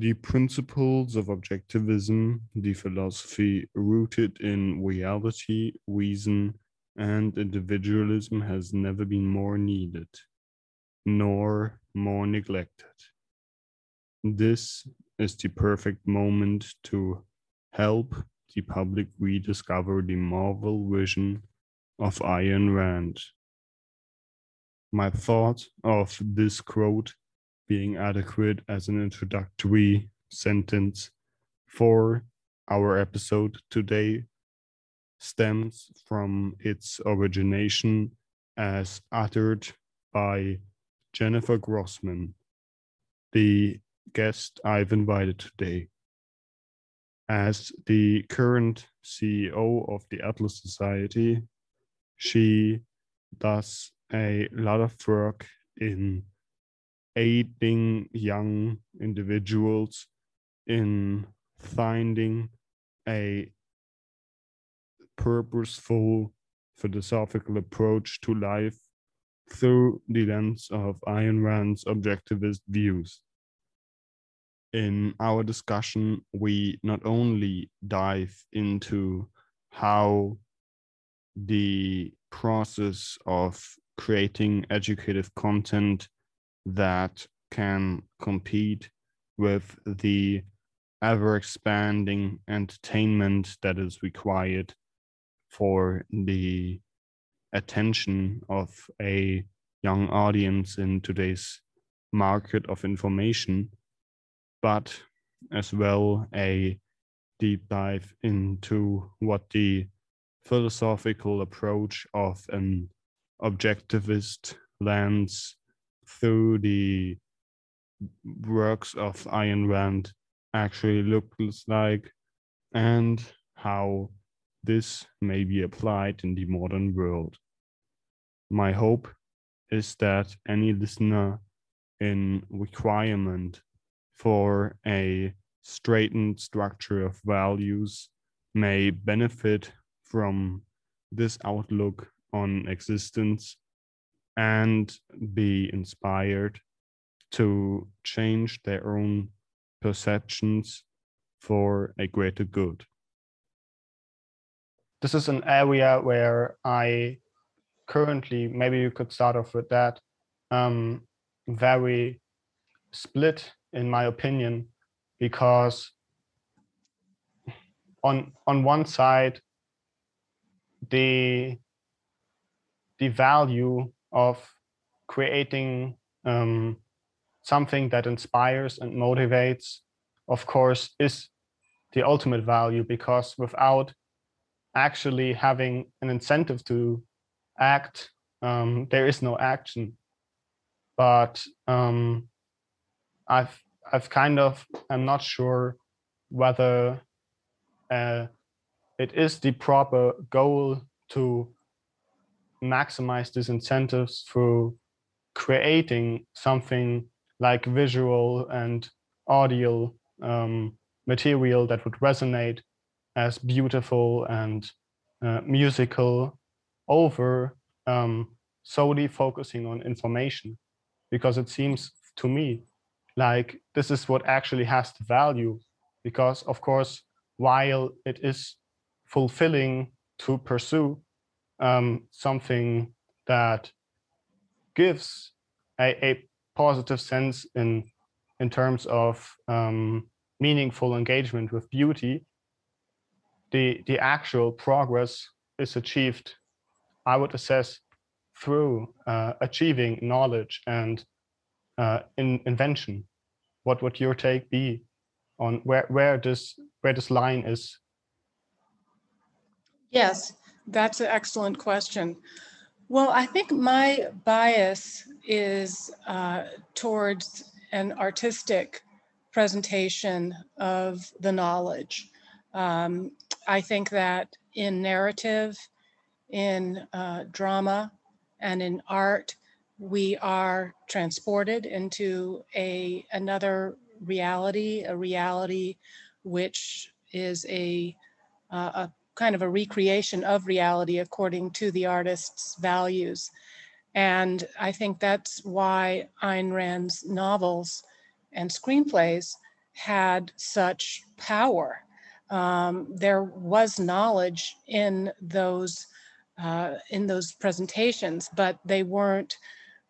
the principles of objectivism, the philosophy rooted in reality, reason, and individualism has never been more needed, nor more neglected. This is the perfect moment to help the public rediscover the Marvel vision of Ayn Rand. My thought of this quote being adequate as an introductory sentence for our episode today stems from its origination as uttered by Jennifer Grossman, the guest I've invited today. As the current CEO of the Atlas Society, she does a lot of work in aiding young individuals in finding a purposeful philosophical approach to life through the lens of Ayn Rand's objectivist views. In our discussion, we not only dive into how the process of creating educative content that can compete with the ever expanding entertainment that is required for the attention of a young audience in today's market of information, but as well a deep dive into what the philosophical approach of an objectivist lens through the works of Ayn Rand actually looks like and how this may be applied in the modern world. My hope is that any listener in requirement for a straightened structure of values may benefit from this outlook on existence and be inspired to change their own perceptions for a greater good. This is an area where I currently, maybe you could start off with that, um, very split in my opinion, because on on one side, the the value of creating um, something that inspires and motivates, of course, is the ultimate value because without actually having an incentive to act, um, there is no action. But um, I've I've kind of I'm not sure whether uh, it is the proper goal to maximize these incentives through creating something like visual and audio um, material that would resonate as beautiful and uh, musical over um, solely focusing on information. Because it seems to me like this is what actually has the value. Because of course while it is fulfilling to pursue um, something that gives a, a, positive sense in in terms of um, meaningful engagement with beauty, the the actual progress is achieved. I would assess through uh, achieving knowledge and uh, in invention. What would your take be on where where this where this line is? Yes, that's an excellent question. Well, I think my bias is uh, towards an artistic presentation of the knowledge. Um, I think that in narrative, in uh, drama, and in art, we are transported into a another reality, a reality which is a, uh, a kind of a recreation of reality according to the artist's values. And I think that's why Ayn Rand's novels and screenplays had such power. Um, there was knowledge in those uh, in those presentations, but they weren't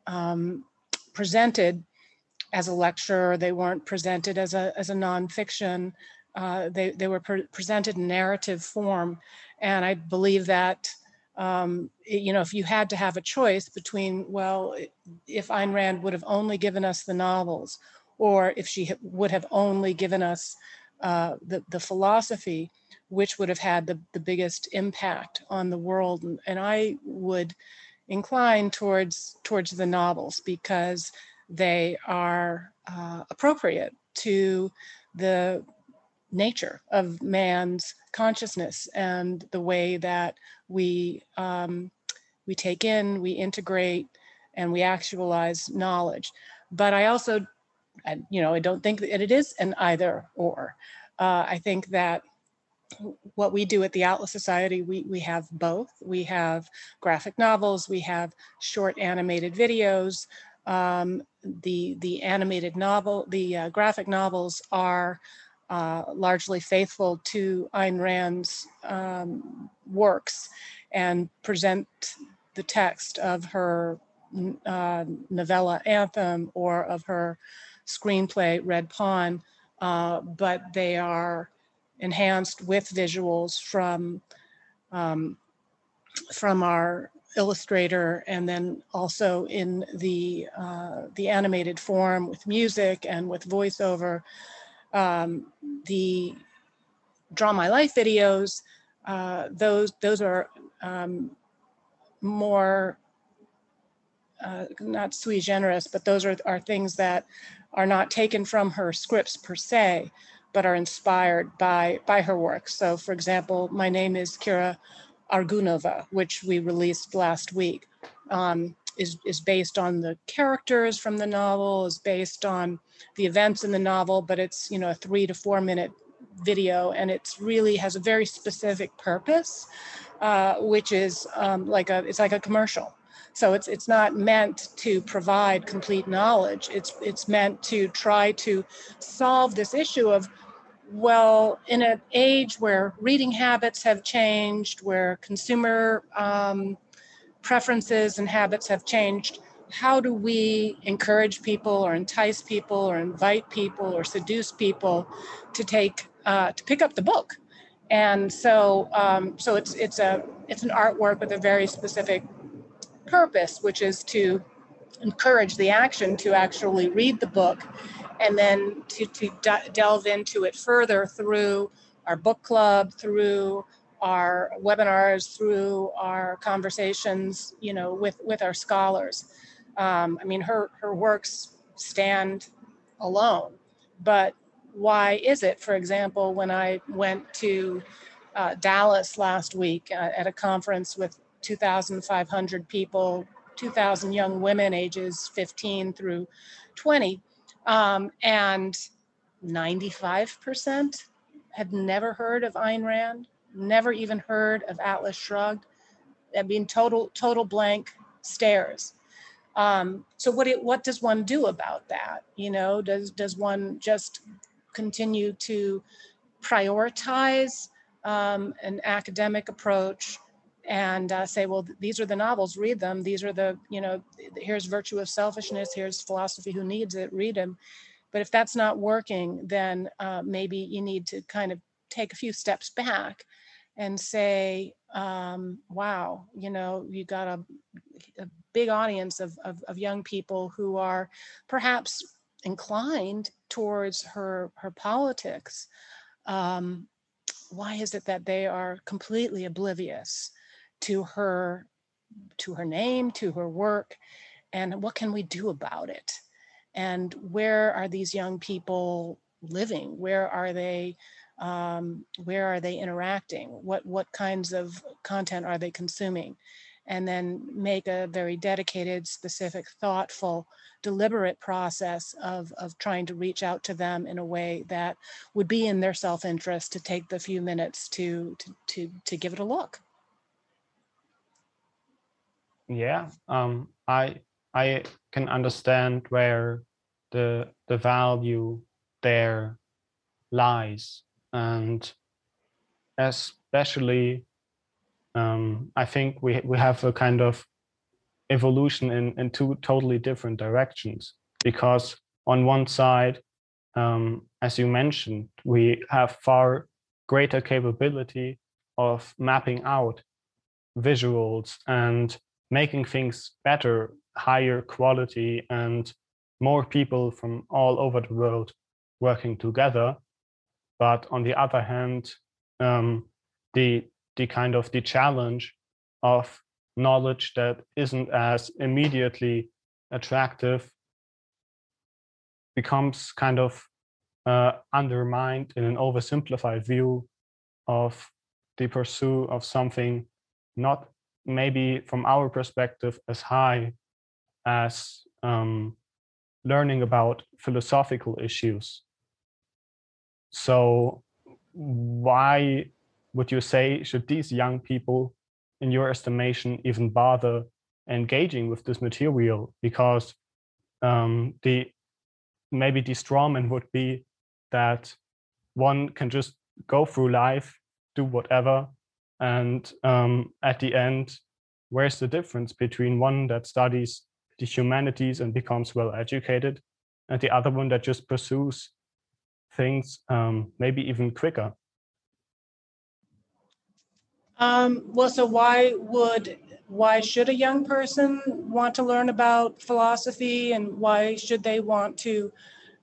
um, presented as a lecture. They weren't presented as a as a nonfiction. Uh, they they were pre presented in narrative form, and I believe that um, you know if you had to have a choice between well, if Ayn Rand would have only given us the novels, or if she would have only given us uh, the the philosophy, which would have had the, the biggest impact on the world. And, and I would incline towards towards the novels because they are uh, appropriate to the nature of man's consciousness and the way that we um, we take in, we integrate, and we actualize knowledge. But I also, you know, I don't think that it is an either or. Uh, I think that what we do at the Atlas Society, we, we have both. We have graphic novels, we have short animated videos. Um, the, the animated novel, the uh, graphic novels are uh, largely faithful to Ayn Rand's um, works and present the text of her uh, novella Anthem or of her screenplay Red Pawn, uh, but they are enhanced with visuals from um, from our illustrator and then also in the uh, the animated form with music and with voiceover um, the draw my life videos uh, those those are um, more uh, not sui generis but those are, are things that are not taken from her scripts per se but are inspired by, by her work. So for example, my name is Kira Argounova, which we released last week, um, is, is based on the characters from the novel, is based on the events in the novel, but it's, you know, a three to four minute video and it's really has a very specific purpose, uh, which is um, like a, it's like a commercial. So it's it's not meant to provide complete knowledge. It's it's meant to try to solve this issue of well, in an age where reading habits have changed, where consumer um, preferences and habits have changed, how do we encourage people or entice people or invite people or seduce people to take uh, to pick up the book? And so, um, so it's it's a it's an artwork with a very specific purpose, which is to encourage the action to actually read the book and then to, to de- delve into it further through our book club, through our webinars, through our conversations, you know, with, with our scholars. Um, I mean, her, her works stand alone, but why is it, for example, when I went to uh, Dallas last week uh, at a conference with 2,500 people, 2,000 young women ages 15 through 20, um, and 95% had never heard of Ayn Rand, never even heard of Atlas Shrugged. I mean, total total blank stares. Um, so what it, what does one do about that? You know, does does one just continue to prioritize um, an academic approach and uh, say, well, these are the novels, read them. These are the, you know, here's Virtue of Selfishness, here's Philosophy Who Needs It, read them. But if that's not working, then uh, maybe you need to kind of take a few steps back and say, um, wow, you know, you got a, a big audience of, of, of young people who are perhaps inclined towards her, her politics. Um, why is it that they are completely oblivious to her to her name to her work and what can we do about it and where are these young people living where are they um, where are they interacting? What what kinds of content are they consuming? And then make a very dedicated specific thoughtful deliberate process of, of trying to reach out to them in a way that would be in their self-interest to take the few minutes to to to, to give it a look. Yeah um, i i can understand where the the value there lies and especially um, I think we we have a kind of evolution in, in two totally different directions because on one side, um, as you mentioned, we have far greater capability of mapping out visuals and making things better, higher quality, and more people from all over the world working together. But on the other hand, um, the the kind of the challenge of knowledge that isn't as immediately attractive becomes kind of uh, undermined in an oversimplified view of the pursuit of something not maybe from our perspective as high as um, learning about philosophical issues. So why would you say should these young people, in your estimation, even bother engaging with this material? Because um, the maybe the strawman would be that one can just go through life, do whatever, and um, at the end, where's the difference between one that studies the humanities and becomes well educated, and the other one that just pursues things um, maybe even quicker? Um, well, so why would why should a young person want to learn about philosophy, and why should they want to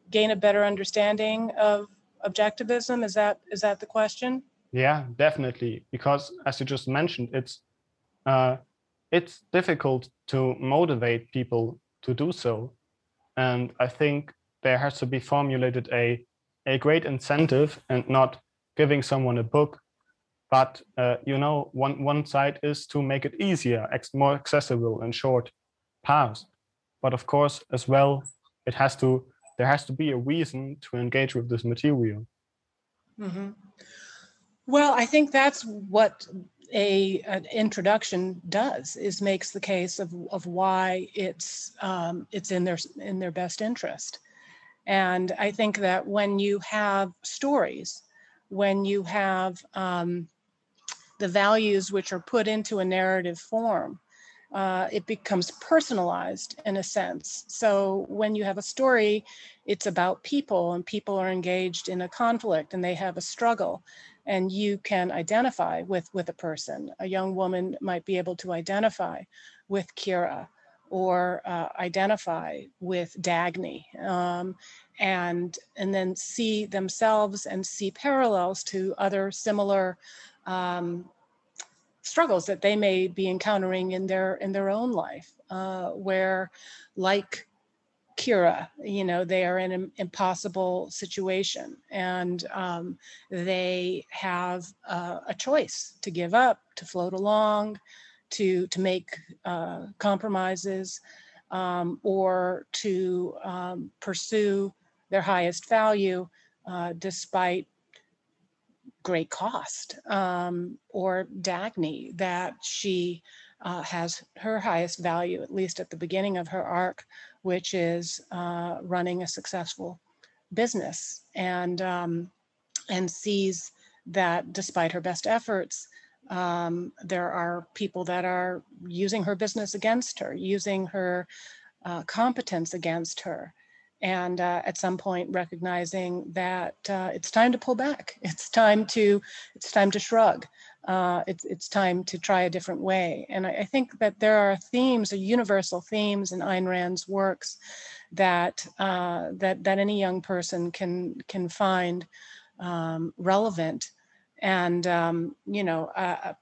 gain a better understanding of objectivism? Is that is that the question? Yeah, definitely. Because as you just mentioned, it's uh, it's difficult to motivate people to do so, and I think there has to be formulated a a great incentive and not giving someone a book but uh, you know, one one side is to make it easier, more accessible and short paths. But of course, as well, it has to there has to be a reason to engage with this material. Mm-hmm. Well, I think that's what a an introduction does is makes the case of, of why it's um, it's in their in their best interest. And I think that when you have stories, when you have um, the values which are put into a narrative form, uh, it becomes personalized in a sense. So when you have a story, it's about people and people are engaged in a conflict and they have a struggle and you can identify with, with a person. A young woman might be able to identify with Kira or uh, identify with Dagny um, and, and then see themselves and see parallels to other similar um, struggles that they may be encountering in their in their own life, uh, where, like Kira, you know, they are in an impossible situation and um, they have uh, a choice to give up, to float along, to to make uh, compromises, um, or to um, pursue their highest value uh, despite great cost, um, or Dagny, that she uh, has her highest value, at least at the beginning of her arc, which is uh, running a successful business. And um, and sees that despite her best efforts, um, there are people that are using her business against her, using her uh, competence against her. And uh, at some point recognizing that uh, it's time to pull back. It's time to it's time to shrug. Uh, it's it's time to try a different way. And I, I, think that there are themes or universal themes in Ayn Rand's works that uh, that that any young person can can find um, relevant and um, you know uh,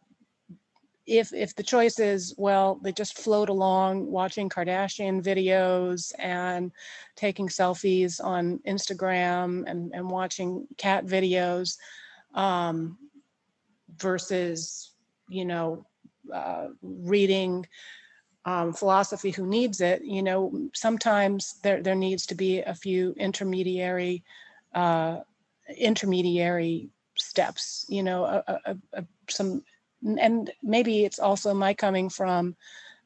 if if the choice is well they just float along watching kardashian videos and taking selfies on instagram and, and watching cat videos um, versus you know uh, reading um, philosophy who needs it you know sometimes there there needs to be a few intermediary uh, intermediary steps you know a, a, a, some and maybe it's also my coming from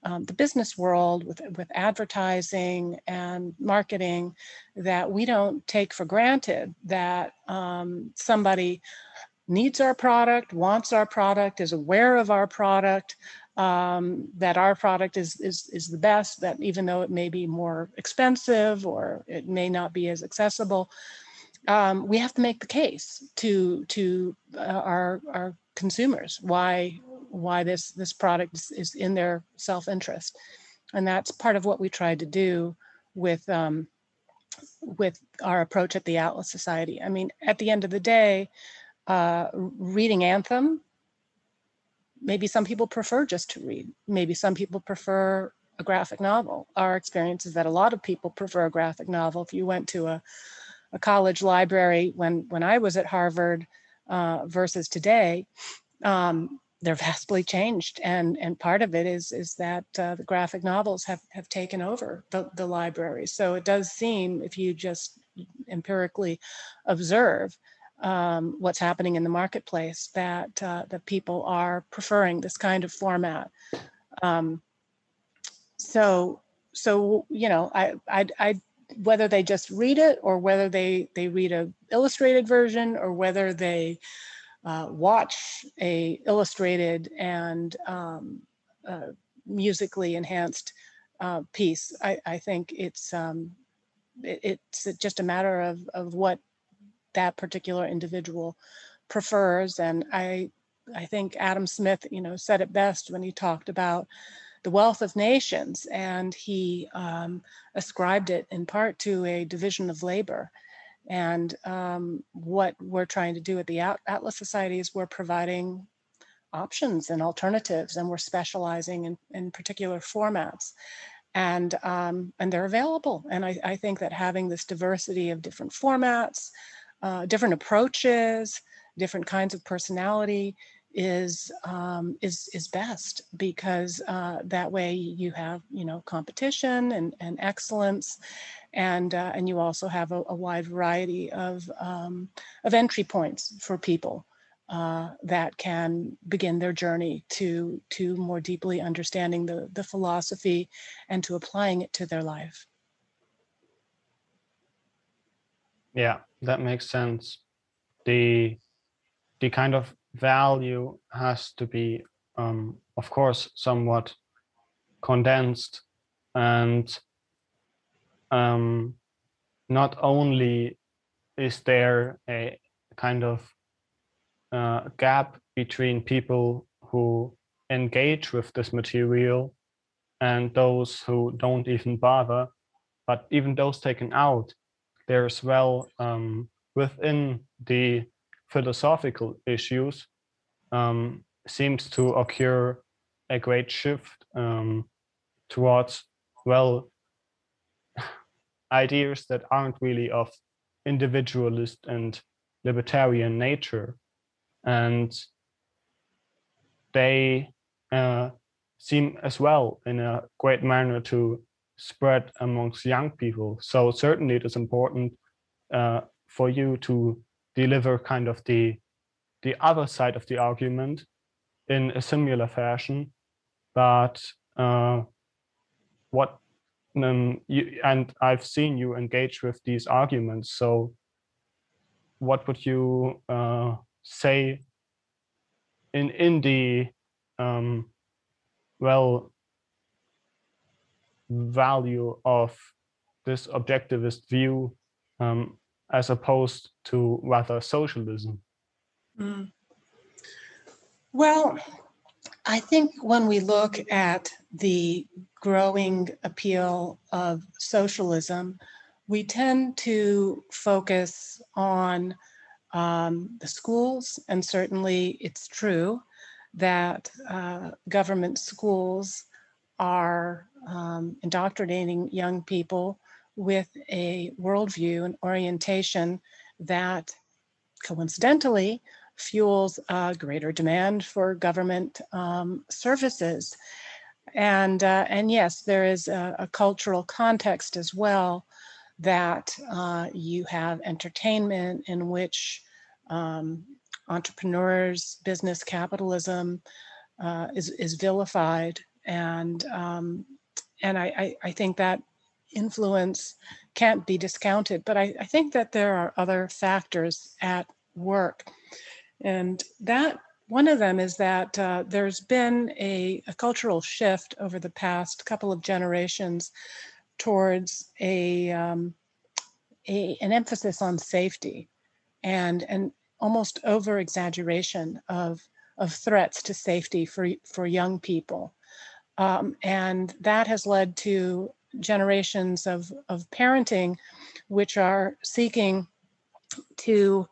um, the business world with with advertising and marketing that we don't take for granted that um, somebody needs our product, wants our product, is aware of our product, um, that our product is, is, is the best, that even though it may be more expensive or it may not be as accessible, um, we have to make the case to, to uh, our, our consumers why, why this, this product is, in their self-interest. And that's part of what we tried to do with, um, with our approach at the Atlas Society. I mean, at the end of the day, uh, reading Anthem maybe some people prefer just to read. Maybe some people prefer a graphic novel. Our experience is that a lot of people prefer a graphic novel. If you went to a, a college library when, when I was at Harvard uh, versus today, um, they're vastly changed. And, and part of it is, is that uh, the graphic novels have, have taken over the, the library. So it does seem, if you just empirically observe, um, what's happening in the marketplace that uh, that people are preferring this kind of format. Um, so so you know I I I whether they just read it or whether they they read a illustrated version or whether they uh, watch a illustrated and um, uh, musically enhanced uh, piece. I, I think it's um, it, it's just a matter of of what that particular individual prefers. And I, I think Adam Smith, you know, said it best when he talked about the wealth of nations, and he um, ascribed it in part to a division of labor. And um, what we're trying to do at the Atlas Society is we're providing options and alternatives, and we're specializing in, in particular formats. And, um, and they're available. And I, I think that having this diversity of different formats, uh, different approaches, different kinds of personality is um, is is best because uh, that way you have you know competition and, and excellence, and uh, and you also have a, a wide variety of um, of entry points for people uh, that can begin their journey to to more deeply understanding the the philosophy and to applying it to their life. Yeah, that makes sense. The the kind of value has to be, um, of course, somewhat condensed and um, not only is there a kind of uh, gap between people who engage with this material and those who don't even bother, but even those taken out, there's well um, within the philosophical issues um, seems to occur a great shift um, towards well ideas that aren't really of individualist and libertarian nature and they uh, seem as well in a great manner to spread amongst young people. So certainly it is important uh, for you to deliver kind of the the other side of the argument in a similar fashion, but uh, what um, you and I've seen you engage with these arguments. So, what would you uh, say in in the um, well value of this objectivist view um, as opposed to rather socialism? Mm. Well, I think when we look at the growing appeal of socialism, we tend to focus on um, the schools, and certainly it's true that uh, government schools are um, indoctrinating young people with a worldview and orientation that coincidentally fuels a greater demand for government um, services. And, uh, and yes, there is a, a, cultural context as well that uh, you have entertainment in which um, entrepreneurs, business capitalism uh, is, is vilified and um, and I, I, I think that influence can't be discounted. But I, I think that there are other factors at work, and that one of them is that uh, there's been a, a, cultural shift over the past couple of generations towards a, um, a an emphasis on safety and an almost over exaggeration of of threats to safety for for young people um, and that has led to generations of of parenting which are seeking to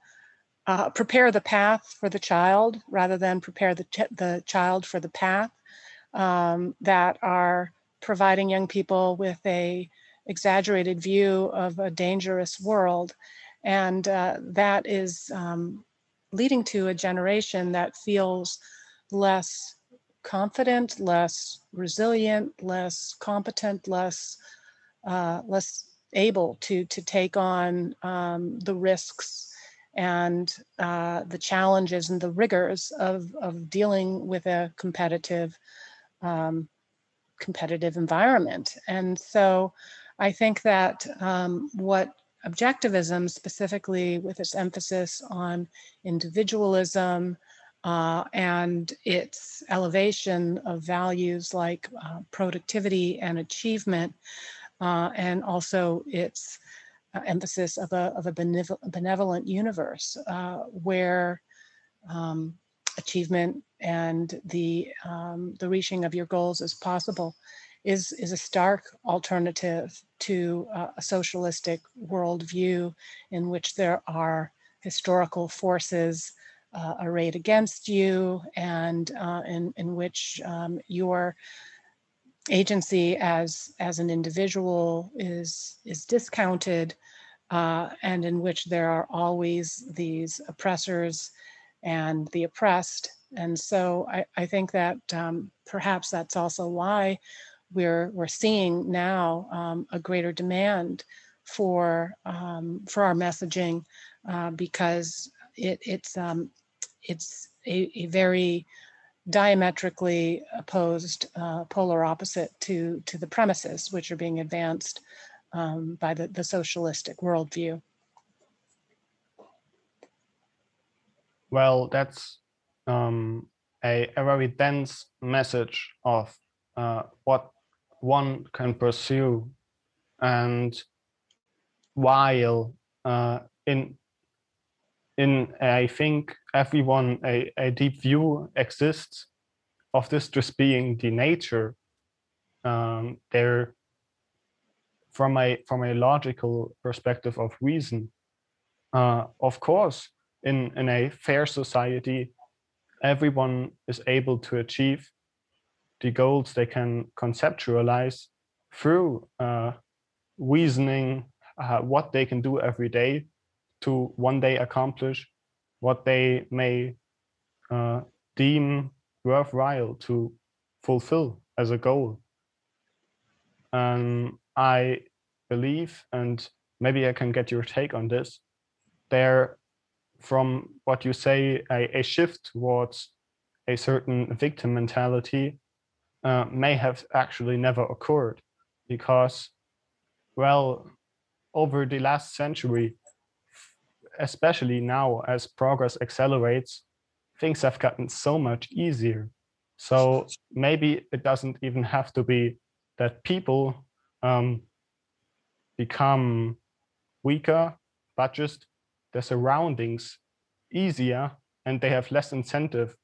uh, prepare the path for the child rather than prepare the, ch- the child for the path um, that are providing young people with a exaggerated view of a dangerous world. And uh, that is um, leading to a generation that feels less confident less resilient less competent less uh, less able to to take on um, the risks and uh, the challenges and the rigors of, of dealing with a competitive um, competitive environment. And so I think that um, what objectivism, specifically with its emphasis on individualism uh, and its elevation of values like uh, productivity and achievement, uh, and also its uh, emphasis of a, of a benevolent universe uh, where um, achievement and the, um, the reaching of your goals is possible is, is a stark alternative to uh, a socialistic worldview in which there are historical forces uh, arrayed against you and uh, in, in which um, your agency as as an individual is is discounted uh, and in which there are always these oppressors and the oppressed. And so i, I think that um, perhaps that's also why we're we're seeing now um, a greater demand for um, for our messaging uh, because it, it's um, it's a, a very diametrically opposed uh, polar opposite to to the premises which are being advanced um, by the, the socialistic worldview. Well, that's um, a, a very dense message of uh, what one can pursue and while uh, in in I think everyone a, a deep view exists of this just being the nature. Um, there, from a from a logical perspective of reason, uh, of course, in in a fair society, everyone is able to achieve the goals they can conceptualize through uh, reasoning uh, what they can do every day to one day accomplish what they may uh, deem worthwhile to fulfill as a goal. Um, I believe, and maybe I can get your take on this, there, from what you say, a, a shift towards a certain victim mentality uh, may have actually never occurred because, well, over the last century, especially now as progress accelerates, things have gotten so much easier. So maybe it doesn't even have to be that people um, become weaker, but just their surroundings easier and they have less incentive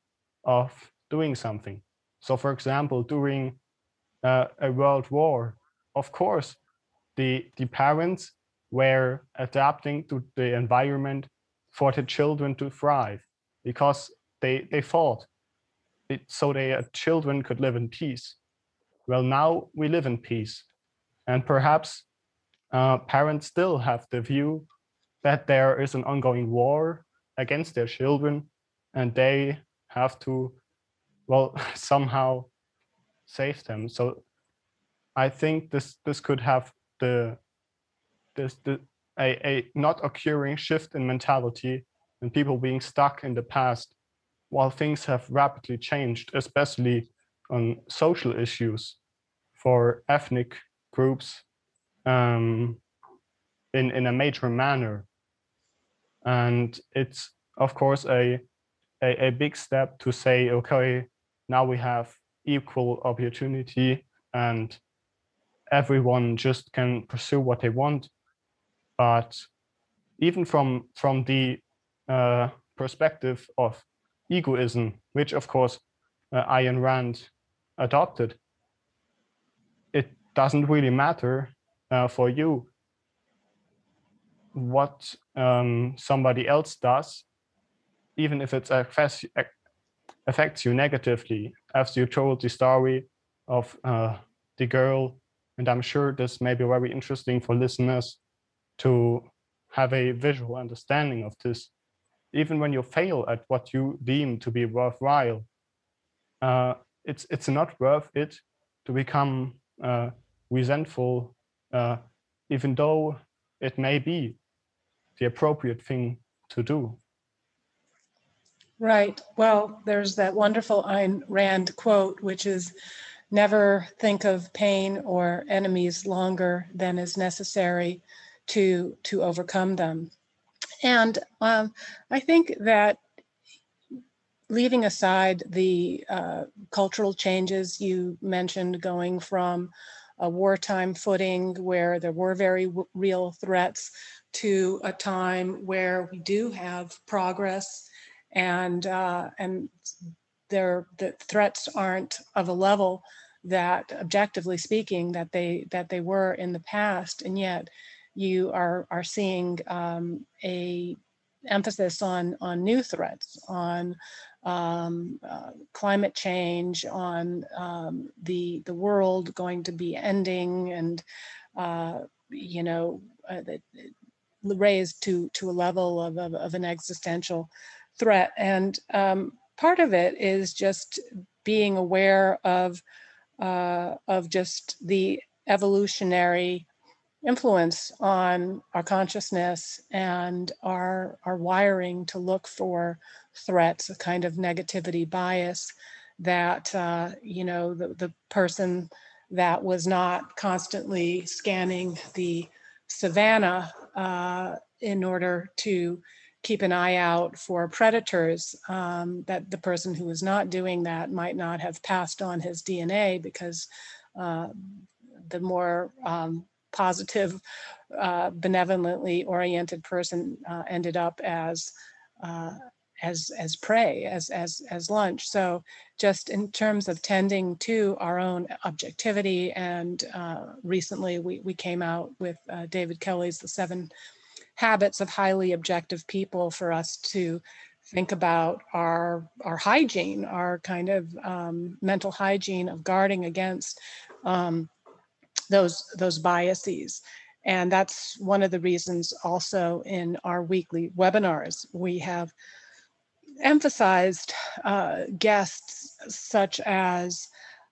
of doing something. So for example, during uh, a world war, of course, the, the parents were adapting to the environment for the children to thrive because they, they fought it, so their children could live in peace. Well, now we live in peace. And perhaps uh, parents still have the view that there is an ongoing war against their children and they have to, well, somehow save them. So I think this this could have the this the a, a not occurring shift in mentality and people being stuck in the past while things have rapidly changed, especially on social issues for ethnic groups um, in, in a major manner. And it's, of course, a, a, a big step to say, okay, now we have equal opportunity and everyone just can pursue what they want. But even from, from the uh, perspective of egoism, which of course uh, Ayn Rand adopted, it doesn't really matter uh, for you what um, somebody else does, even if it affects, affects you negatively, as you told the story of uh, the girl. And I'm sure this may be very interesting for listeners to have a visual understanding of this. Even when you fail at what you deem to be worthwhile, uh, it's it's not worth it to become uh, resentful, uh, even though it may be the appropriate thing to do. Right. Well, there's that wonderful Ayn Rand quote, which is never think of pain or enemies longer than is necessary to to overcome them. And um, I think that leaving aside the uh, cultural changes you mentioned going from a wartime footing where there were very real threats to a time where we do have progress and uh, and there the threats aren't of a level that objectively speaking that they that they were in the past and yet you are are seeing um, a emphasis on on new threats on um, uh, climate change, on um, the the world going to be ending, and uh, you know, uh, raised to to a level of, of, of an existential threat. And um, part of it is just being aware of uh, of just the evolutionary influence on our consciousness and our our wiring to look for threats, a kind of negativity bias that, uh, you know, the, the person that was not constantly scanning the savannah uh, in order to keep an eye out for predators, um, that the person who was not doing that might not have passed on his DNA because uh, the more um, positive, uh, benevolently oriented person uh, ended up as uh, as as prey as as as lunch. So just in terms of tending to our own objectivity and uh, recently we we came out with uh, david kelley's the seven habits of highly objective people for us to think about our our hygiene our kind of um, mental hygiene of guarding against um, those those biases and that's one of the reasons also in our weekly webinars we have emphasized uh, guests such as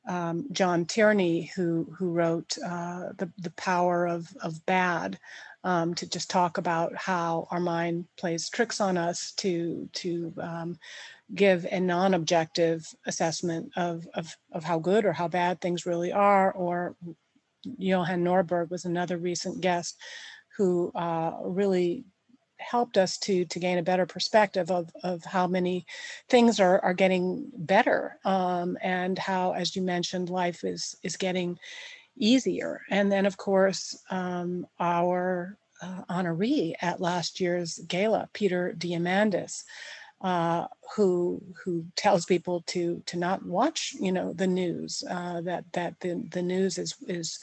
um, John Tierney, who who wrote uh, the the power of of bad, um, to just talk about how our mind plays tricks on us to to um, give a non-objective assessment of, of of how good or how bad things really are. Or Johan Norberg was another recent guest who uh, really helped us to to gain a better perspective of of how many things are are getting better um, and how as you mentioned life is is getting easier. And then of course um, our uh, honoree at last year's gala peter diamandis uh, who who tells people to to not watch you know the news uh, that that the the news is is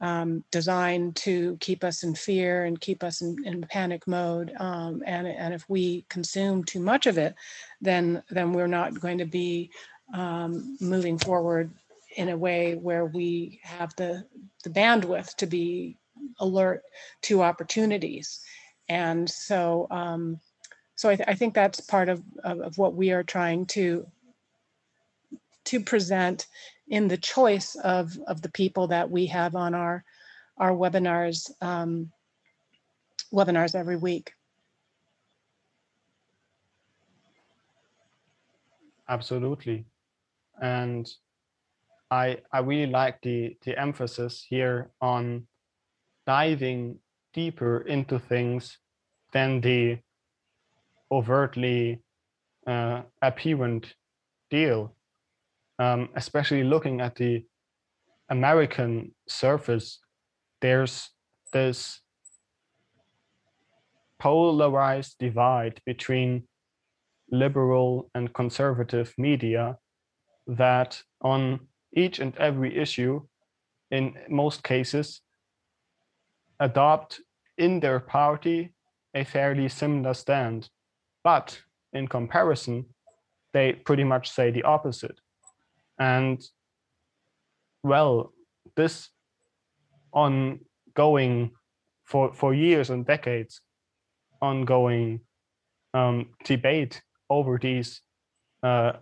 um, designed to keep us in fear and keep us in, in panic mode. Um, and, and if we consume too much of it, then, then we're not going to be um, moving forward in a way where we have the, the bandwidth to be alert to opportunities. And so, um, so I, th- I, think that's part of, of, of what we are trying to to present in the choice of, of the people that we have on our, our webinars, um, webinars every week. Absolutely. And I, I really like the, the emphasis here on diving deeper into things than the overtly uh, apparent deal, um, especially looking at the American surface, there's this polarized divide between liberal and conservative media that on each and every issue, in most cases, adopt in their party a fairly similar stand. But in comparison, they pretty much say the opposite. And well, this ongoing for, for years and decades, ongoing um, debate over these, uh,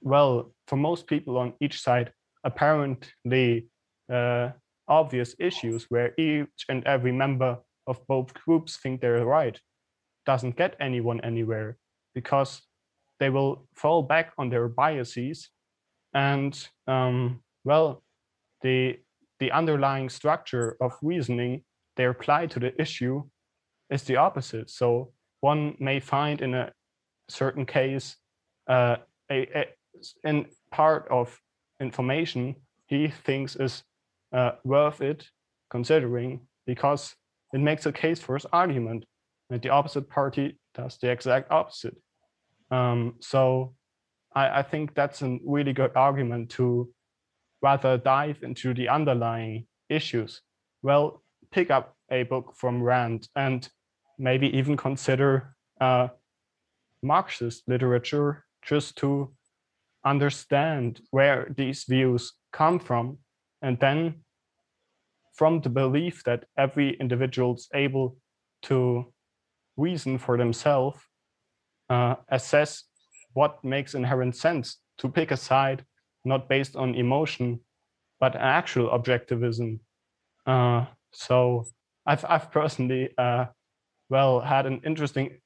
well, for most people on each side, apparently uh, obvious issues where each and every member of both groups think they're right doesn't get anyone anywhere because they will fall back on their biases and um, well the the underlying structure of reasoning they apply to the issue is the opposite. So one may find in a certain case uh, a, a in part of information he thinks is uh, worth it considering because it makes a case for his argument and the opposite party does the exact opposite um, so I, I think that's a really good argument to rather dive into the underlying issues. Well, pick up a book from Rand and maybe even consider uh, Marxist literature just to understand where these views come from and then from the belief that every individual is able to reason for themselves uh, assess what makes inherent sense to pick a side not based on emotion but actual objectivism. Uh, so I've, I've personally uh, well had an interesting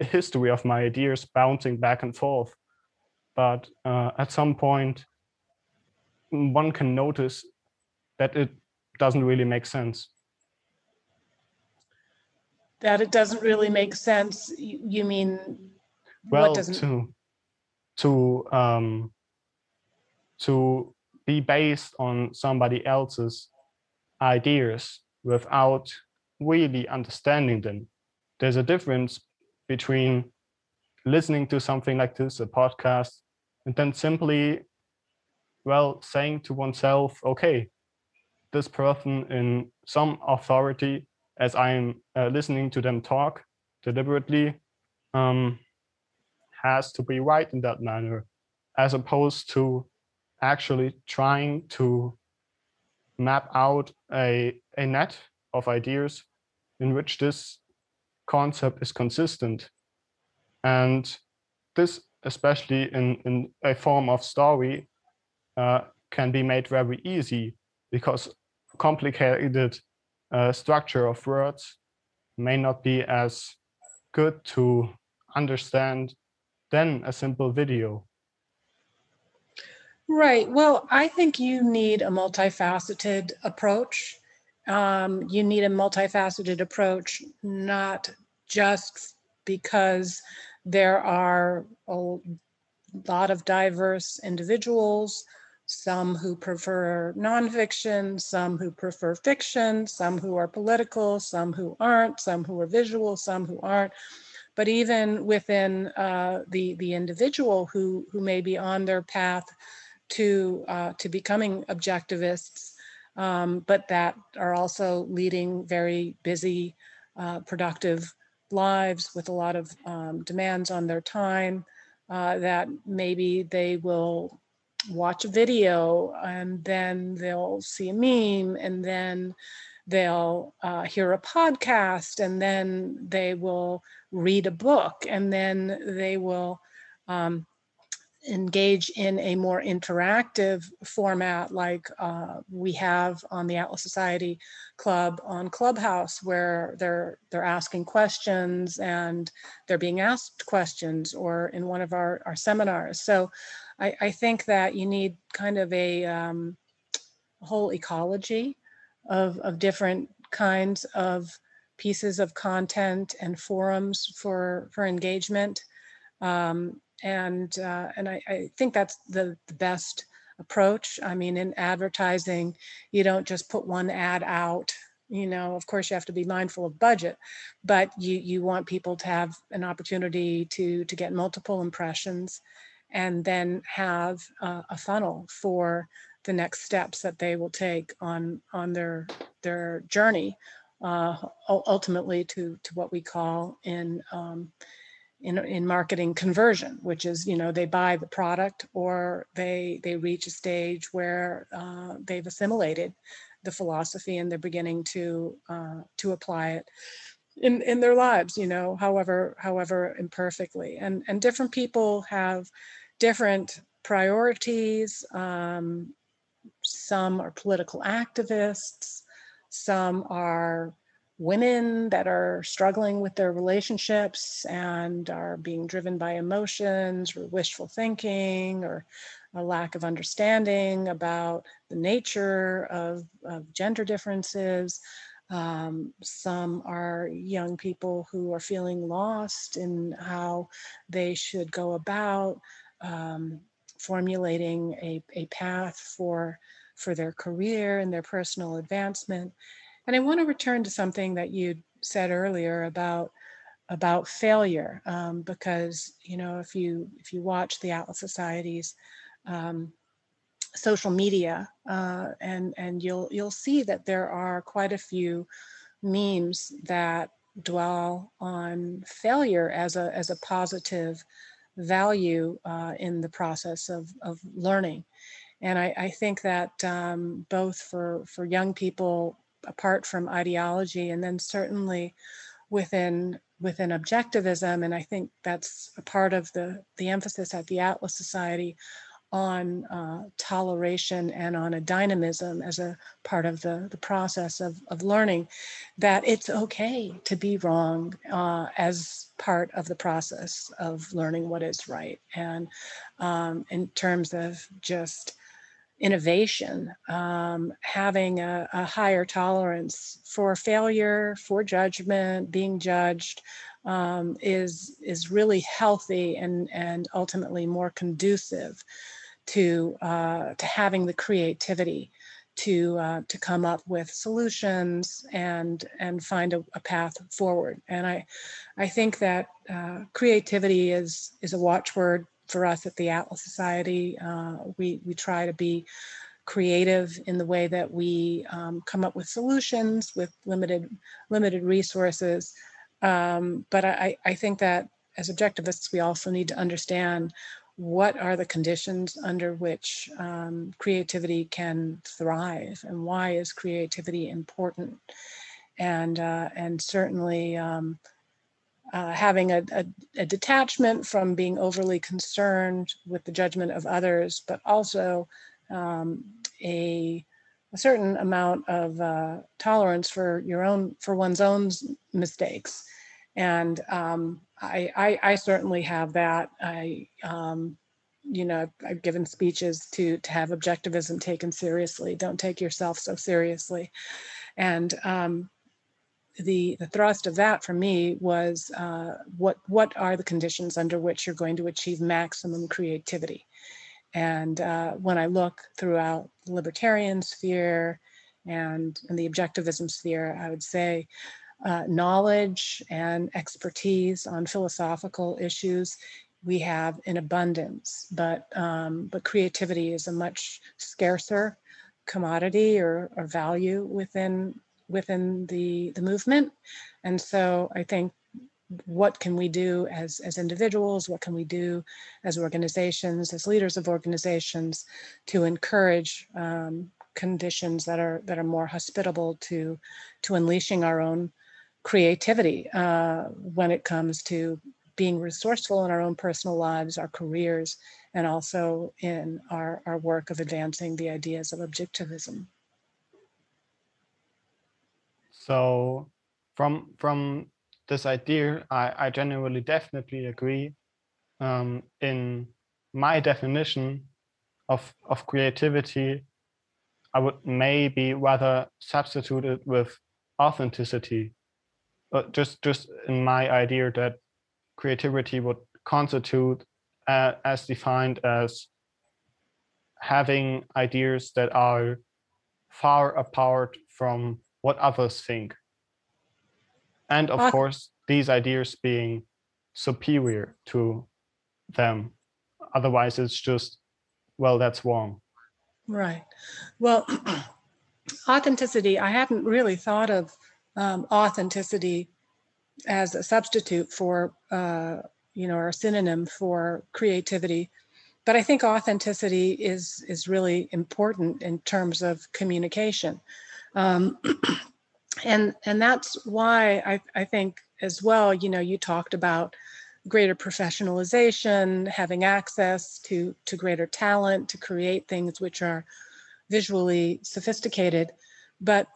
history of my ideas bouncing back and forth but uh, at some point one can notice that it doesn't really make sense that it doesn't really make sense. You mean well to to um to be based on somebody else's ideas without really understanding them. There's a difference between listening to something like this a podcast and then simply well saying to oneself okay this person in some authority as i'm uh, listening to them talk deliberately um, has to be right in that manner, as opposed to actually trying to map out a, a net of ideas in which this concept is consistent. And this, especially in, in a form of story, uh, can be made very easy because complicated uh, structure of words may not be as good to understand than a simple video. Right. Well, I think you need a multifaceted approach. Um, you need a multifaceted approach, not just because there are a lot of diverse individuals, some who prefer nonfiction, some who prefer fiction, some who are political, some who aren't, some who are visual, some who aren't but even within uh, the the individual who who may be on their path to uh, to becoming objectivists, um, but that are also leading very busy, uh, productive lives with a lot of um, demands on their time. Uh, that maybe they will watch a video and then they'll see a meme and then they'll uh, hear a podcast and then they will read a book and then they will um, engage in a more interactive format like uh, we have on the Atlas Society Club on Clubhouse, where they're they're asking questions and they're being asked questions, or in one of our, our seminars. So I, I think that you need kind of a um, whole ecology of, of different kinds of pieces of content and forums for for engagement. Um, and uh, and I, I, think that's the, the best approach. I mean, in advertising, you don't just put one ad out. You know, of course, you have to be mindful of budget, but you you want people to have an opportunity to to get multiple impressions, and then have uh, a funnel for the next steps that they will take on on their their journey, uh, ultimately to to what we call in um, in, in marketing conversion, which is, you know, they buy the product or they they reach a stage where uh, they've assimilated the philosophy and they're beginning to uh, to apply it in in their lives, you know, however however imperfectly. And and different people have different priorities. Um, some are political activists. Some are women that are struggling with their relationships and are being driven by emotions or wishful thinking or a lack of understanding about the nature of, of gender differences. Um, some are young people who are feeling lost in how they should go about um, formulating a, a path for, for their career and their personal advancement. And I want to return to something that you said earlier about about failure, um, because you know if you if you watch the Atlas Society's um, social media, uh, and and you'll you'll see that there are quite a few memes that dwell on failure as a as a positive value uh, in the process of of learning. And I, I think that um, both for for young people apart from ideology and then certainly within within objectivism and i think that's a part of the the emphasis at the atlas society on uh, toleration and on a dynamism as a part of the, the process of, of learning that it's okay to be wrong uh, as part of the process of learning what is right. And um, in terms of just innovation, um, having a, a, higher tolerance for failure, for judgment, being judged, um, is is really healthy and and ultimately more conducive to uh, to having the creativity to uh, to come up with solutions and and find a, a path forward. And I I think that uh, creativity is is a watchword for us at the Atlas Society. Uh, we, we try to be creative in the way that we um, come up with solutions with limited limited resources. Um, but I, I think that as objectivists, we also need to understand what are the conditions under which um, creativity can thrive and why is creativity important and uh, and certainly um, uh, having a, a, a, detachment from being overly concerned with the judgment of others, but also um, a, a, certain amount of uh, tolerance for your own, for one's own mistakes. And um, I, I, I, certainly have that. I, um, you know, I've given speeches to to have objectivism taken seriously. Don't take yourself so seriously, and um, the, the thrust of that for me was uh, what, what are the conditions under which you're going to achieve maximum creativity? And uh, when I look throughout the libertarian sphere and, and the objectivism sphere, I would say uh, knowledge and expertise on philosophical issues we have in abundance, but um, but creativity is a much scarcer commodity or, or value within within the, the movement. And so I think what can we do as, as individuals? What can we do as organizations, as leaders of organizations to encourage um, conditions that are that are more hospitable to to unleashing our own creativity uh, when it comes to being resourceful in our own personal lives, our careers, and also in our, our work of advancing the ideas of objectivism. So from from this idea, I, I genuinely definitely agree. Um, in my definition of of creativity, I would maybe rather substitute it with authenticity. But just just in my idea that creativity would constitute uh, as defined as having ideas that are far apart from what others think. And of course, these ideas being superior to them. Otherwise, it's just, well, that's wrong. Right. Well, authenticity, I hadn't really thought of um, authenticity as a substitute for, uh, you know, or a synonym for creativity. But I think authenticity is is really important in terms of communication, um, and and that's why I, I think as well. You know, you talked about greater professionalization, having access to to greater talent to create things which are visually sophisticated, but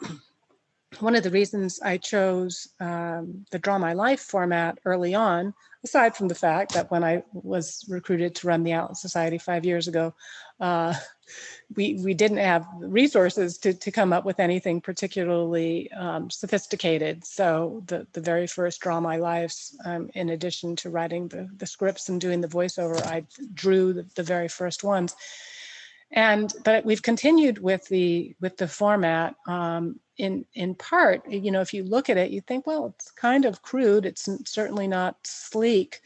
one of the reasons I chose um, the Draw My Life format early on, aside from the fact that when I was recruited to run the Atlas Society five years ago, uh, we we didn't have resources to to come up with anything particularly um, sophisticated. So the the very first Draw My Lives, um, in addition to writing the the scripts and doing the voiceover, I drew the, the very first ones and but we've continued with the with the format um, in in part you know if you look at it you think well it's kind of crude it's certainly not sleek.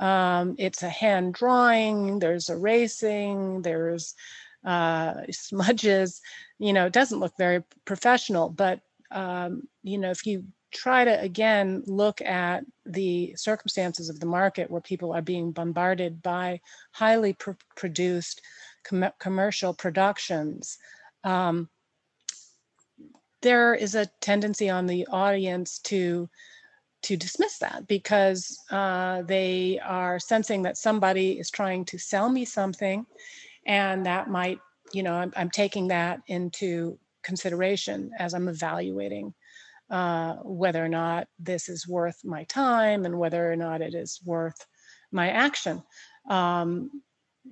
Um, it's a hand drawing there's erasing there's uh, smudges you know it doesn't look very professional but um, you know if you try to again look at the circumstances of the market where people are being bombarded by highly pr- produced com- commercial productions, um, there is a tendency on the audience to to dismiss that because uh, they are sensing that somebody is trying to sell me something, and that might, you know, I'm, I'm taking that into consideration as I'm evaluating uh, whether or not this is worth my time and whether or not it is worth my action. Um,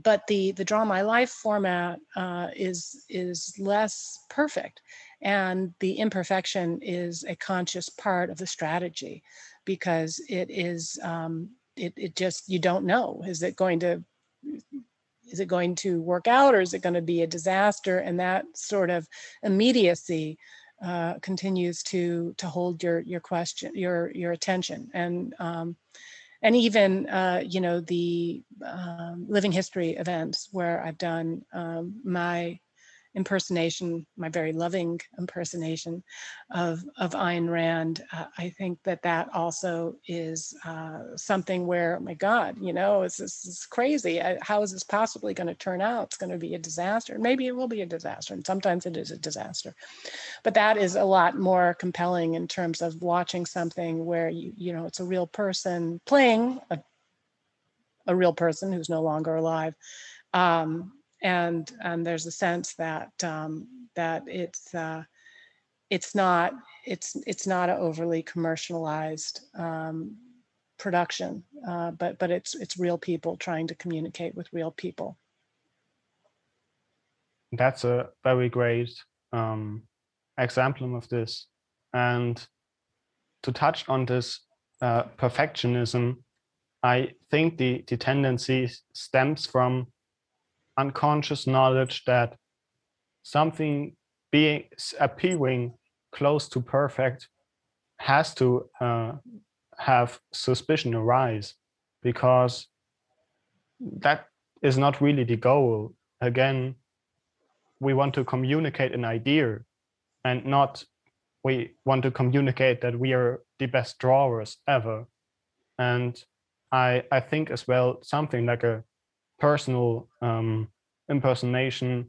but the the draw my life format uh, is is less perfect and the imperfection is a conscious part of the strategy because it is um, it, it just you don't know is it going to is it going to work out or is it going to be a disaster? And that sort of immediacy uh, continues to to hold your your question your your attention. And um, and even uh, you know the um, living history events where I've done um, my impersonation, my very loving impersonation of, of Ayn Rand, uh, I think that that also is uh, something where, oh my God, you know, this, is crazy. How is this possibly going to turn out? It's going to be a disaster. Maybe it will be a disaster, and sometimes it is a disaster. But that is a lot more compelling in terms of watching something where you, you know, it's a real person playing a, a real person who's no longer alive. Um, and and there's a sense that um, that it's uh, it's not it's it's not an overly commercialized um, production, uh, but but it's it's real people trying to communicate with real people. That's a very great um, example of this, and to touch on this uh, perfectionism, I think the the tendency stems from unconscious knowledge that something being appearing close to perfect has to uh, have suspicion arise because that is not really the goal. Again we want to communicate an idea and not we want to communicate that we are the best drawers ever. And i i think as well something like a personal um, impersonation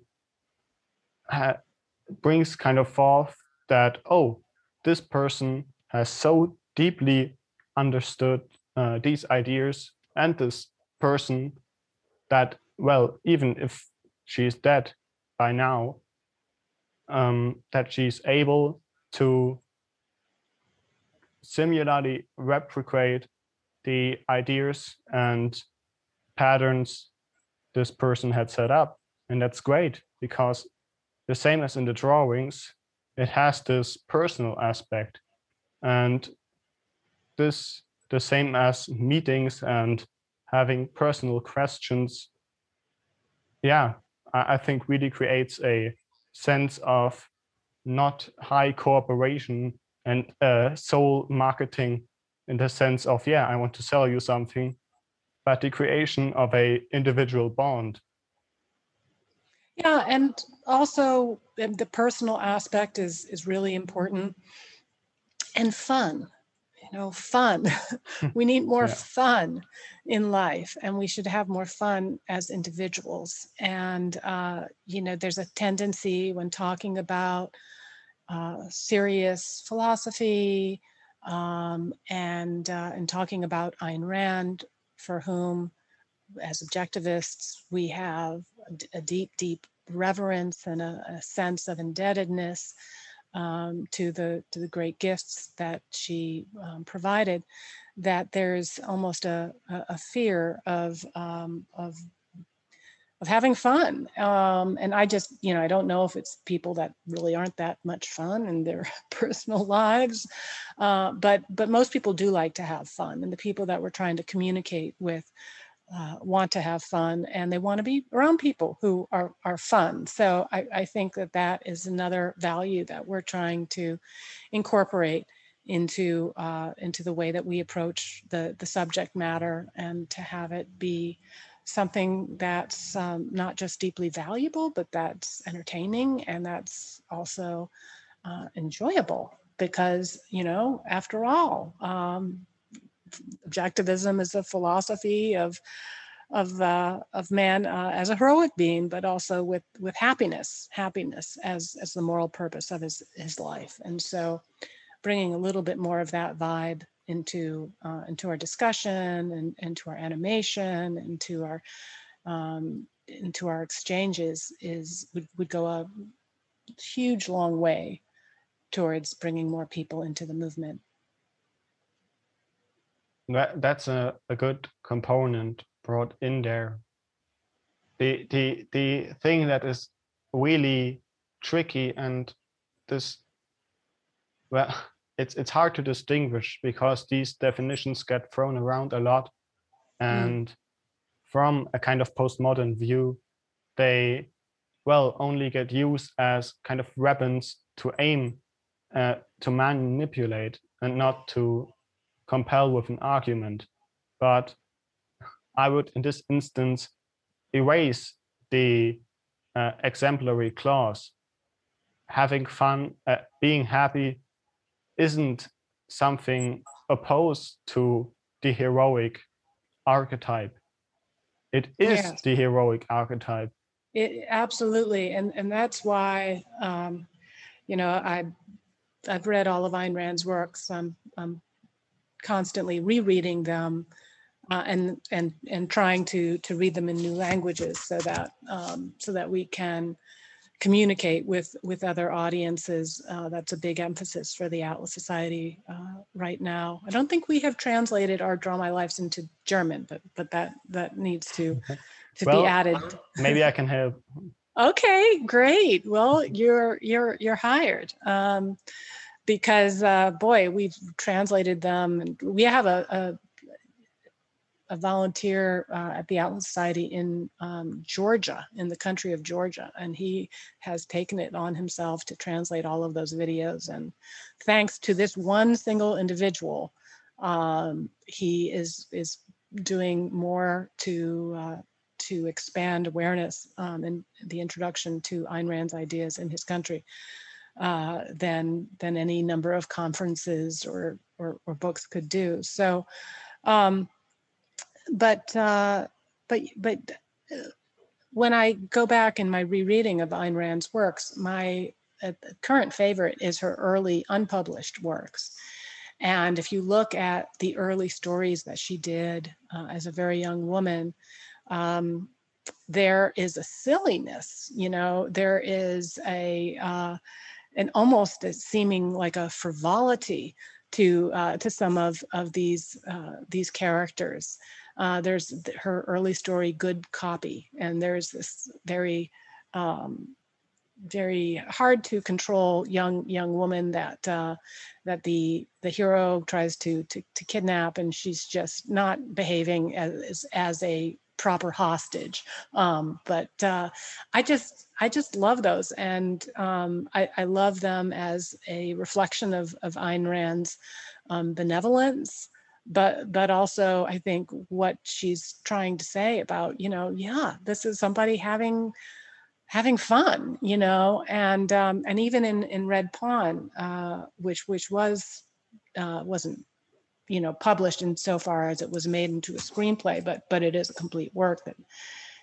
brings kind of forth that oh this person has so deeply understood uh, these ideas and this person that, well, even if she's dead by now, um, that she's able to similarly replicate the ideas and patterns this person had set up. And that's great because the same as in the drawings, it has this personal aspect. And this the same as meetings and having personal questions. Yeah, I, I think really creates a sense of not high cooperation and uh, soul marketing in the sense of, yeah, I want to sell you something, but the creation of a individual bond. Yeah, and also the personal aspect is is really important and fun you know fun we need more yeah. fun in life and we should have more fun as individuals and uh, you know there's a tendency when talking about uh, serious philosophy um, and uh, and talking about Ayn Rand for whom as objectivists we have a deep deep reverence and a, a sense of indebtedness um, to the to the great gifts that she um, provided, that there's almost a, a fear of um, of of having fun. Um, and I just, you know, I don't know if it's people that really aren't that much fun in their personal lives, uh, but but most people do like to have fun, and the people that we're trying to communicate with uh, want to have fun and they want to be around people who are, are fun. So I, I think that that is another value that we're trying to incorporate into uh, into the way that we approach the the subject matter and to have it be something that's um, not just deeply valuable but that's entertaining and that's also uh, enjoyable because you know after all um, objectivism is a philosophy of of uh, of man uh, as a heroic being, but also with with happiness, happiness as as the moral purpose of his his life. And so, bringing a little bit more of that vibe into uh, into our discussion and into our animation, into our um, into our exchanges is would would go a huge long way towards bringing more people into the movement that that's a, a good component brought in there. The the the thing that is really tricky and this well it's it's hard to distinguish because these definitions get thrown around a lot mm. and mm. from a kind of postmodern view they well only get used as kind of weapons to aim uh, to manipulate and not to compel with an argument. But I would, in this instance, erase the uh, exemplary clause. Having fun, uh, being happy isn't something opposed to the heroic archetype. It is yes. the heroic archetype. It absolutely, and and that's why, um, you know, I I've read all of Ayn Rand's works. I'm I'm constantly rereading them uh, and and and trying to to read them in new languages so that um, so that we can communicate with with other audiences. Uh, that's a big emphasis for the Atlas Society uh, right now. I don't think we have translated our Draw My Lives into German, but but that that needs to to well, be added. maybe I can help. okay, great. Well, you're you're you're hired. Um, because uh, boy, we've translated them. And we have a, a, a volunteer uh, at the Atlas Society in um, Georgia, in the country of Georgia, and he has taken it on himself to translate all of those videos. And thanks to this one single individual, um, he is is doing more to uh, to expand awareness um, and the introduction to Ayn Rand's ideas in his country uh, than than any number of conferences or or, or books could do. So, um, but uh, but but when I go back in my rereading of Ayn Rand's works, my uh, current favorite is her early unpublished works. And if you look at the early stories that she did uh, as a very young woman, um, there is a silliness, you know, there is a, uh, an almost a seeming like a frivolity to uh, to some of of these uh, these characters. Uh, there's her early story, Good Copy, and there's this very um, very hard to control young young woman that uh, that the the hero tries to, to to kidnap, and she's just not behaving as as a proper hostage. Um, but uh, I just I just love those, and um, I, I, love them as a reflection of of Ayn Rand's um, benevolence. But but also I think what she's trying to say about you know yeah this is somebody having having fun, you know, and um, and even in in Red Pawn, uh, which which was uh, wasn't you know published in so far as it was made into a screenplay, but but it is a complete work that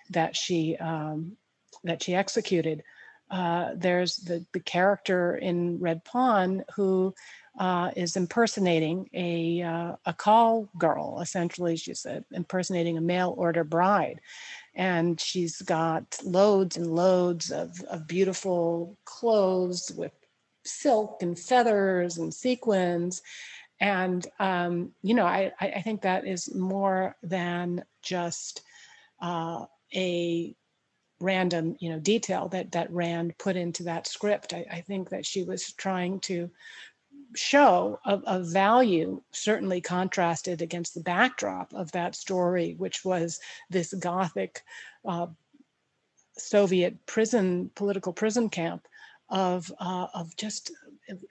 that she um, that she executed. Uh, there's the the character in Red Pawn who uh, is impersonating a uh, a call girl. Essentially, she's a, impersonating a mail order bride, and she's got loads and loads of, of beautiful clothes with silk and feathers and sequins and um, you know I, I think that is more than just uh, a random you know detail that that rand put into that script I, I think that she was trying to show of, a, value certainly contrasted against the backdrop of that story which was this gothic uh, soviet prison political prison camp of uh, of just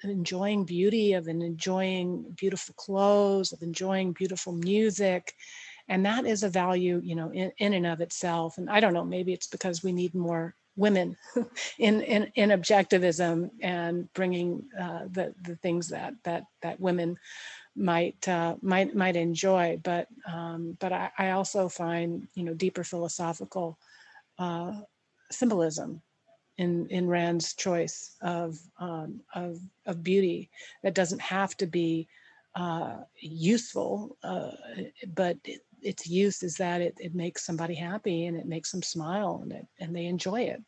enjoying beauty of enjoying beautiful clothes of enjoying beautiful music. And that is a value you know in, in and of itself. And i don't know maybe it's because we need more women in, in, in objectivism and bringing uh, the, the things that, that, that women might, uh, might, might enjoy. But, um, but I, I, also find, you know, deeper philosophical uh, symbolism in, in Rand's choice of, um, of, of beauty that doesn't have to be uh, useful, uh, but its use is that it, it makes somebody happy and it makes them smile and it, and they enjoy it.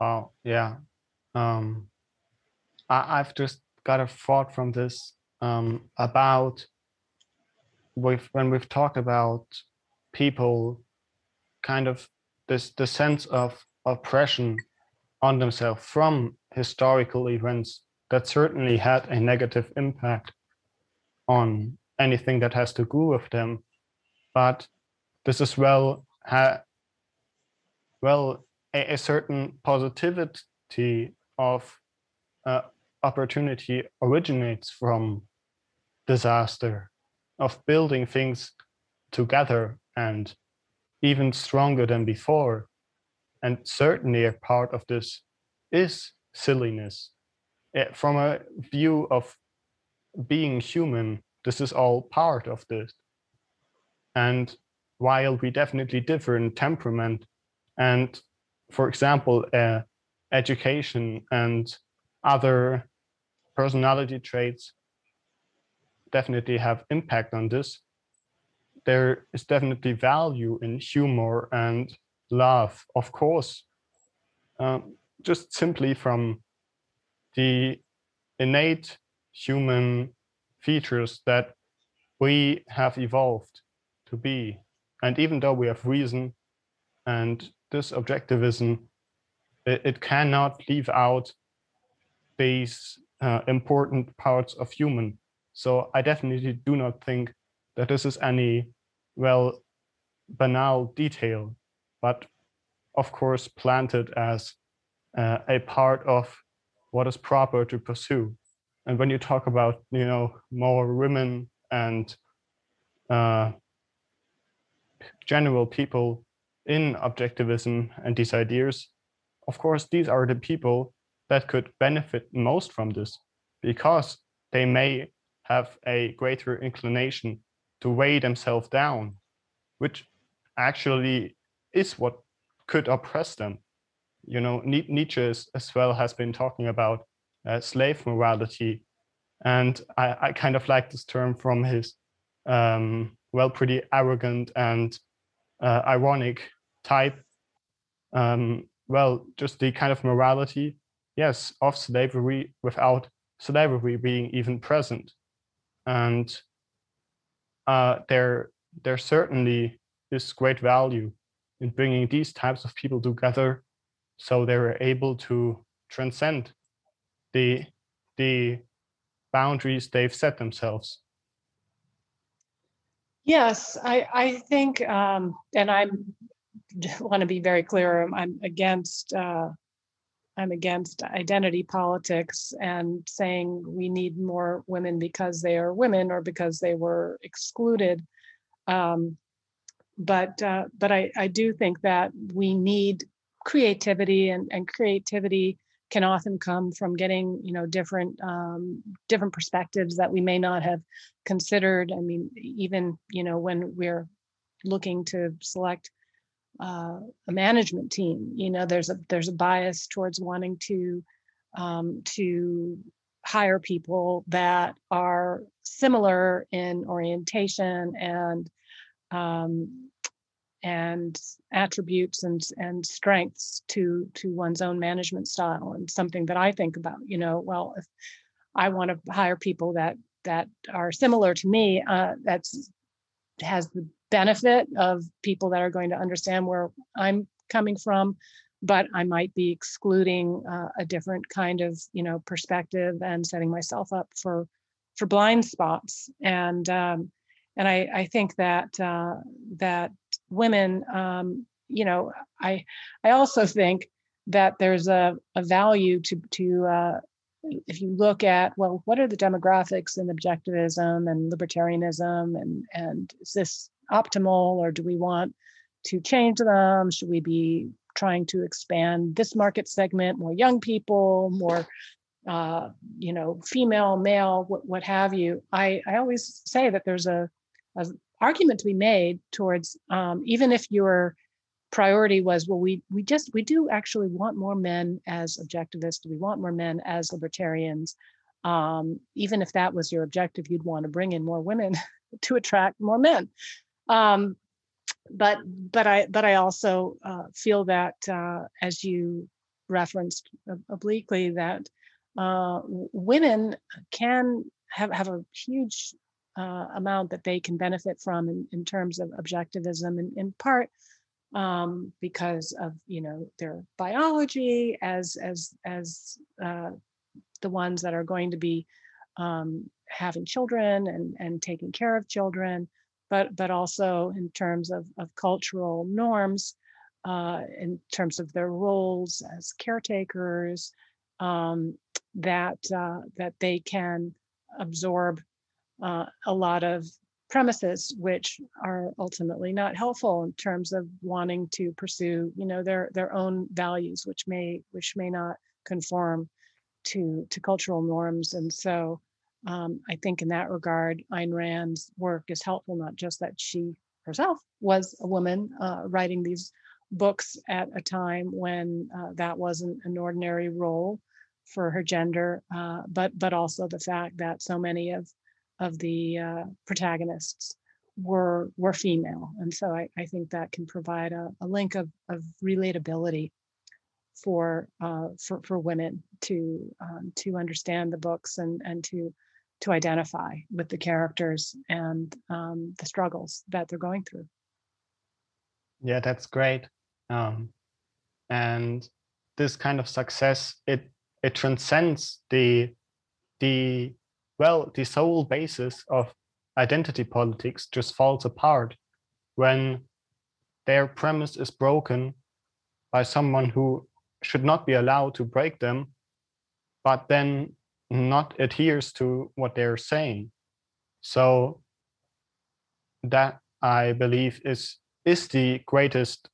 Wow, yeah. Um, I, I've just got a thought from this um, about we've, when we've talked about people kind of this the sense of oppression on themselves from historical events that certainly had a negative impact on anything that has to do with them. But this as well ha well a, a certain positivity of uh, opportunity originates from disaster, of building things together and even stronger than before. And certainly a part of this is silliness. From a view of being human, this is all part of this. And while we definitely differ in temperament, and for example, uh, education and other personality traits definitely have impact on this, there is definitely value in humor and love, of course, um, just simply from the innate human features that we have evolved to be. And even though we have reason and this objectivism, it, it cannot leave out these uh, important parts of human. So I definitely do not think that this is any, well, banal detail, but of course planted as uh, a part of what is proper to pursue and when you talk about you know more women and uh, general people in objectivism and these ideas of course these are the people that could benefit most from this because they may have a greater inclination to weigh themselves down which actually is what could oppress them. You know nietzsche as well has been talking about uh, slave morality. And I, I, kind of like this term from his, um, well, pretty arrogant and uh, ironic type. Um, well, just the kind of morality, yes, of slavery without slavery being even present. And uh, there, there certainly is great value in bringing these types of people together so they were able to transcend the, the boundaries they've set themselves. Yes, I, I think, um, and I want to be very clear, I'm against uh, I'm against identity politics and saying we need more women because they are women or because they were excluded. Um, but uh, but I, I do think that we need creativity and, and creativity can often come from getting you know different um, different perspectives that we may not have considered. I mean, even you know when we're looking to select uh, a management team, you know, there's a there's a bias towards wanting to um, to hire people that are similar in orientation and um, and attributes and and strengths to to one's own management style and something that I think about you know well if I want to hire people that that are similar to me uh, that's has the benefit of people that are going to understand where I'm coming from but I might be excluding uh, a different kind of you know perspective and setting myself up for for blind spots. And um, and I, I think that uh, that women, um, you know, I I also think that there's a, a value to to uh, if you look at well, what are the demographics in objectivism and libertarianism, and and is this optimal, or do we want to change them? Should we be trying to expand this market segment, more young people, more uh, you know, female, male, what, what have you. I, I always say that there's a, a argument to be made towards um, even if your priority was well we we just we do actually want more men as objectivists. We want more men as libertarians. Um, even if that was your objective you'd want to bring in more women to attract more men. Um, but but i but i also uh, feel that uh, as you referenced obliquely that uh, women can have have a huge uh, amount that they can benefit from in, in terms of objectivism, in, in part um, because of you know their biology as as as uh, the ones that are going to be um, having children and and taking care of children, but but also in terms of of cultural norms, uh, in terms of their roles as caretakers, um, that uh, that they can absorb uh, a lot of premises which are ultimately not helpful in terms of wanting to pursue you know their their own values which may which may not conform to to cultural norms. And so um, i think in that regard Ayn Rand's work is helpful not just that she herself was a woman uh, writing these books at a time when uh, that wasn't an ordinary role for her gender uh, but but also the fact that so many of of the uh, protagonists were were female, and so I, I think that can provide a, a link of, of relatability for uh, for for women to um, to understand the books and and to to identify with the characters and um, the struggles that they're going through. Yeah, that's great. Um, and this kind of success it it transcends the the well, the sole basis of identity politics just falls apart when their premise is broken by someone who should not be allowed to break them, but then not adheres to what they're saying. So that I believe is is the greatest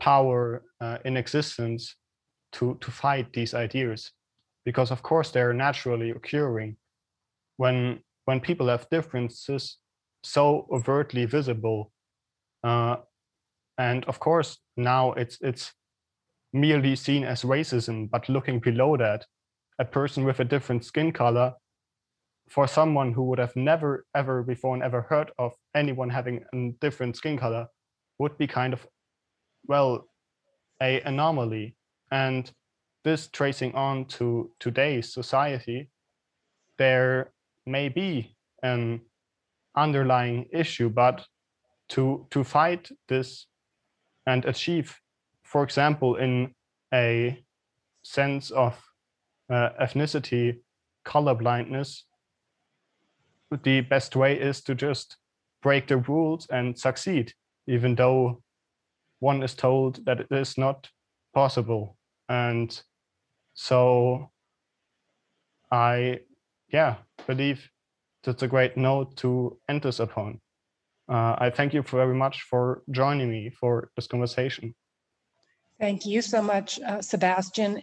power uh, in existence to to fight these ideas, because of course they're naturally occurring when when people have differences so overtly visible uh, and of course now it's it's merely seen as racism but looking below that a person with a different skin color for someone who would have never ever before and ever heard of anyone having a different skin color would be kind of well a anomaly. And this tracing on to today's society there may be an underlying issue but to to fight this and achieve for example in a sense of uh, ethnicity color blindness the best way is to just break the rules and succeed even though one is told that it is not possible. And so i yeah believe that's a great note to end this upon uh, i thank you very much for joining me for this conversation Thank you so much, uh, Sebastian.